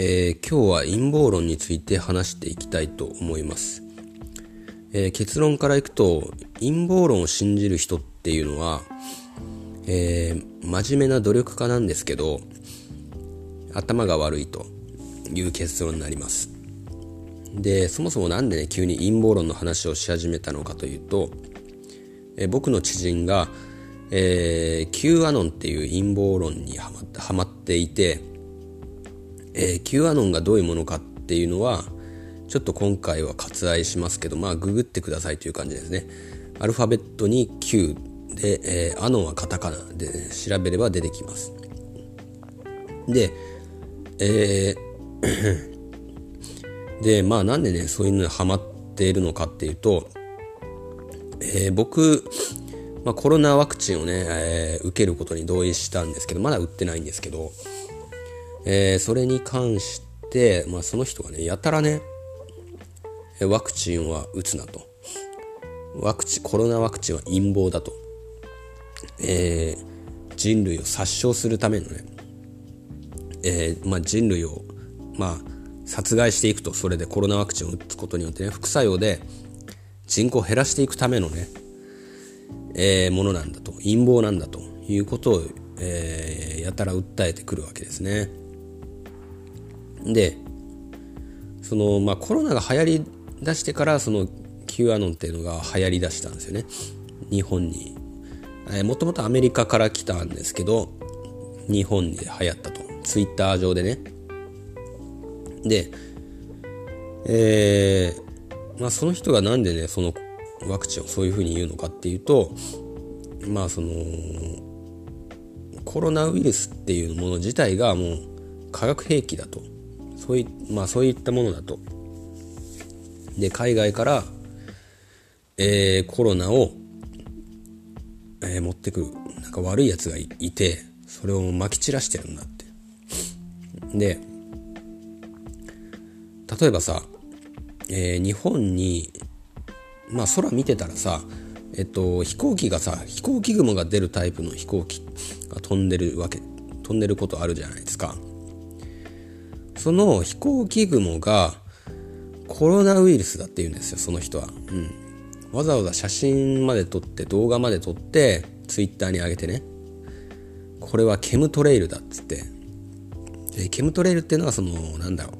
えー、今日は陰謀論について話していきたいと思います、えー、結論からいくと陰謀論を信じる人っていうのは、えー、真面目な努力家なんですけど頭が悪いという結論になります。でそもそも何でね急に陰謀論の話をし始めたのかというと、え僕の知人が、えー、Q アノンっていう陰謀論にはまはまっていてえー、Q アノンがどういうものかっていうのはちょっと今回は割愛しますけどまあググってくださいという感じですね。アルファベットに Q で、えー、アノンはカタカナで、ね、調べれば出てきます。でえー でまあなんでねそういうのにハマっているのかっていうと、えー、僕、まあ、コロナワクチンをね、えー、受けることに同意したんですけどまだ打ってないんですけどえー、それに関して、まあ、その人がねやたらねワクチンは打つなと。ワクチンコロナワクチンは陰謀だと、えー、人類を殺傷するためのね、えーまあ、人類を、まあ、殺害していくと。それでコロナワクチンを打つことによってね副作用で人口を減らしていくためのね、え、ものなんだと。陰謀なんだということを、え、やたら訴えてくるわけですね。でその、まあ、コロナが流行りだしてからその Q アノンっていうのが流行りだしたんですよね。日本に。もともとアメリカから来たんですけど日本で流行ったと。ツイッター上でね。でえー、まあその人がなんでねそのワクチンをそういうふうに言うのかっていうとまあそのコロナウイルスっていうもの自体がもう化学兵器だと。そうい,、まあ、そういったものだと。で海外から、えー、コロナを、えー、持ってくるなんか悪いやつがいてそれをまき散らしてるんだって。で例えばさ、えー、日本にまあ空見てたらさえっと飛行機がさ飛行機雲が出るタイプの飛行機が飛んでるわけ飛んでることあるじゃないですか。その飛行機雲がコロナウイルスだって言うんですよその人は、うん、わざわざ写真まで撮って動画まで撮ってツイッターに上げてね。これはケムトレイルだっつって。でケムトレイルっていうのはそのなんだろ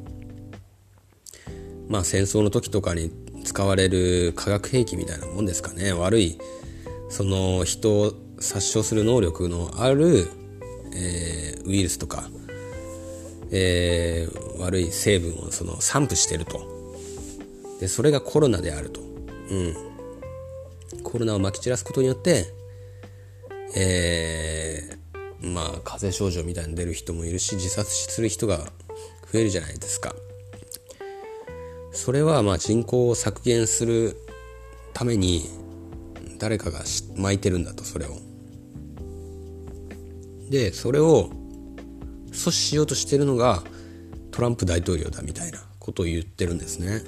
う。まあ戦争の時とかに使われる化学兵器みたいなもんですかね。悪いその人を殺傷する能力のある、えー、ウイルスとか。えー、悪い成分をその散布してると。でそれがコロナであると、うん、コロナをまき散らすことによってえー、まあ風邪症状みたいに出る人もいるし自殺する人が増えるじゃないですか。それはまあ人口を削減するために誰かが巻いてるんだとそれを。でそれを阻止しようとしてるのがトランプ大統領だみたいなことを言ってるんですね。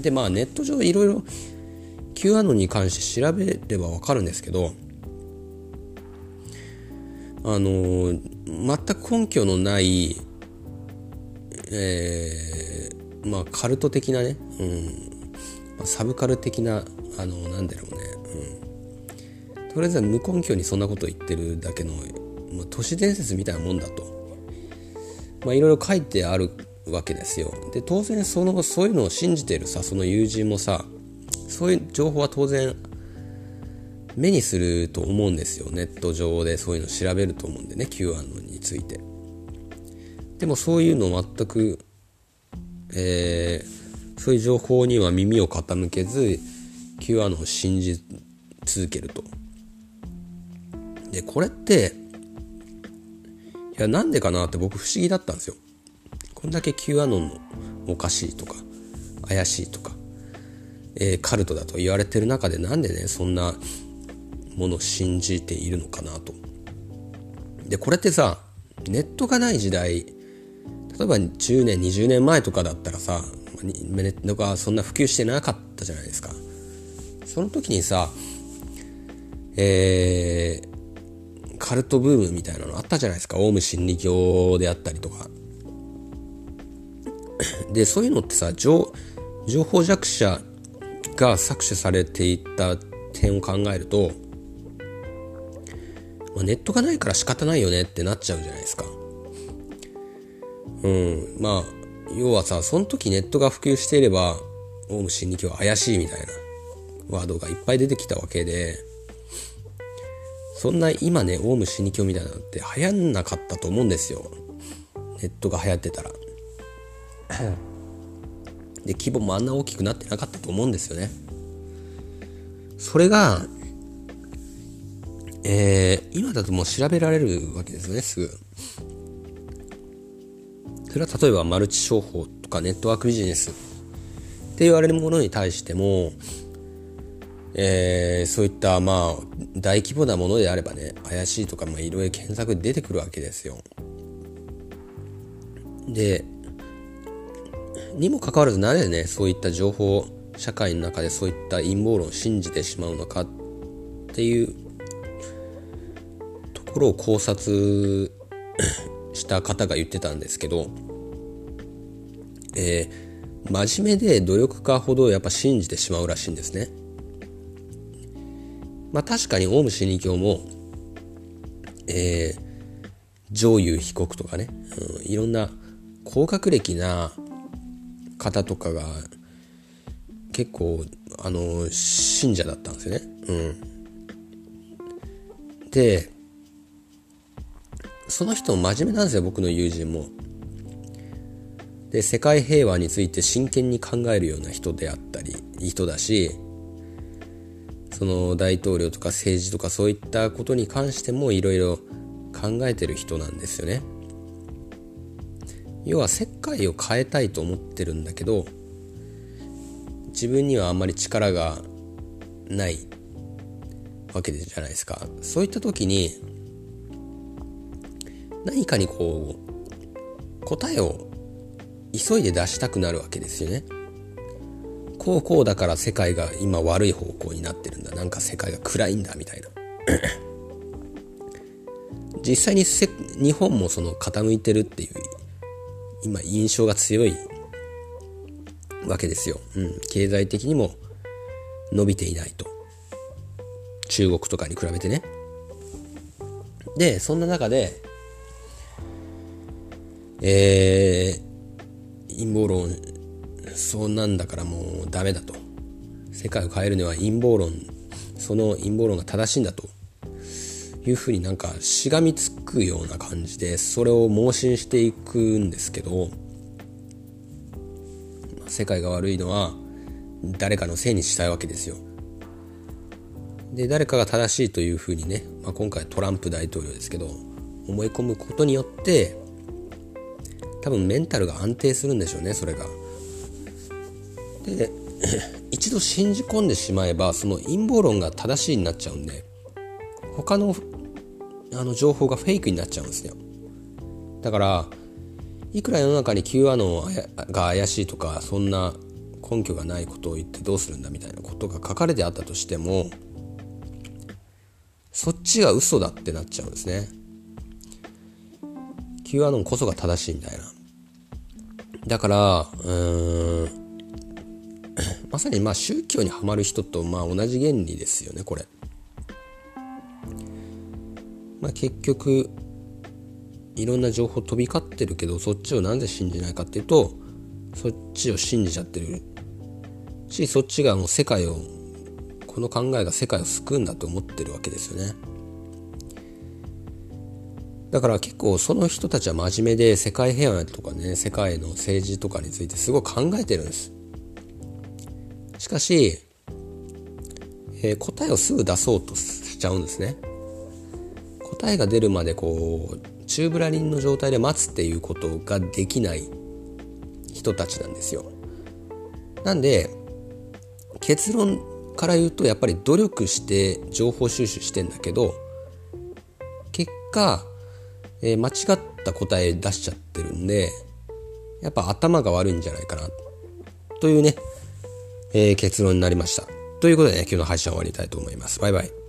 でまあネット上いろいろ Q アノンに関して調べればわかるんですけどあの全く根拠のないえー、まあカルト的なね、うん、サブカル的なあのなんだろうね、うん、とりあえずは無根拠にそんなこと言ってるだけのまあ、都市伝説みたいなもんだと、まあ、いろいろ書いてあるわけですよ。で当然そのそういうのを信じてるさその友人もさそういう情報は当然目にすると思うんですよ。ネット上でそういうの調べると思うんでね Q アノンについて。でもそういうの全くえー、そういう情報には耳を傾けず Q アノンを信じ続けると。でこれっていや、なんでかなって僕不思議だったんですよ。こんだけ Q アノンのおかしいとか、怪しいとか、えー、カルトだと言われてる中でなんでね、そんなものを信じているのかなと。で、これってさ、ネットがない時代、例えば10年、20年前とかだったらさ、ネットがそんな普及してなかったじゃないですか。その時にさ、えー、カルトブームみたいなのあったじゃないですか。オウム真理教であったりとか。でそういうのってさ情情報弱者が搾取されていった点を考えると、まあ、ネットがないから仕方ないよねってなっちゃうじゃないですか。うん。まあ要はさその時ネットが普及していればオウム真理教は怪しいみたいなワードがいっぱい出てきたわけでそんな今ねオウム真理教みたいなのって流行んなかったと思うんですよ。ネットが流行ってたら。で規模もあんな大きくなってなかったと思うんですよね。それがえー、今だともう調べられるわけですよねすぐ。それは例えばマルチ商法とかネットワークビジネスって言われるものに対しても、えー、そういったまあ大規模なものであればね怪しいとかいろいろ検索出てくるわけですよ。でにもかかわらずなぜねそういった情報社会の中でそういった陰謀論を信じてしまうのかっていうところを考察した方が言ってたんですけどえー、真面目で努力家ほどやっぱ信じてしまうらしいんですね。まあ確かにオウム真理教も、えー、上優被告とかね、うん、いろんな高学歴な方とかが結構あの信者だったんですよね。うん、でその人も真面目なんですよ僕の友人も。で世界平和について真剣に考えるような人であったり人だしその大統領とか政治とかそういったことに関してもいろいろ考えてる人なんですよね。要は世界を変えたいと思ってるんだけど自分にはあんまり力がないわけじゃないですかそういった時に何かにこう答えを急いで出したくなるわけですよね。こうこうだから世界が今悪い方向になってるんだ。なんか世界が暗いんだみたいな。実際に日本もその傾いてるっていう今印象が強いわけですよ。うん。経済的にも伸びていないと。中国とかに比べてね。で、そんな中で、えー、陰謀論そうなんだからもうダメだと世界を変えるには陰謀論その陰謀論が正しいんだというふうになんかしがみつくような感じでそれを盲信していくんですけど世界が悪いのは誰かのせいにしたいわけですよ。で誰かが正しいというふうにね、まあ、今回トランプ大統領ですけど思い込むことによって多分メンタルが安定するんでしょうねそれが。で一度信じ込んでしまえばその陰謀論が正しいになっちゃうんで他のあの情報がフェイクになっちゃうんですよ。だからいくら世の中に Q アノンが怪しいとかそんな根拠がないことを言ってどうするんだみたいなことが書かれてあったとしてもそっちが嘘だってなっちゃうんですね。Q アノンこそが正しいみたいな。だから、うーん、まさにまあ宗教にはまる人とまあ同じ原理ですよね、これ。まあ結局、いろんな情報飛び交ってるけど、そっちをなぜ信じないかっていうと、そっちを信じちゃってるし、そっちがもう世界を、この考えが世界を救うんだと思ってるわけですよね。だから結構その人たちは真面目で世界平和とかね世界の政治とかについてすごい考えてるんですしかし、えー、答えをすぐ出そうとしちゃうんですね。答えが出るまでこう宙ぶらりんの状態で待つっていうことができない人たちなんですよ。なんで結論から言うとやっぱり努力して情報収集してんだけど結果えー、間違った答え出しちゃってるんで、やっぱ頭が悪いんじゃないかな、というね、えー、結論になりました。ということでね、今日の配信は終わりたいと思います。バイバイ。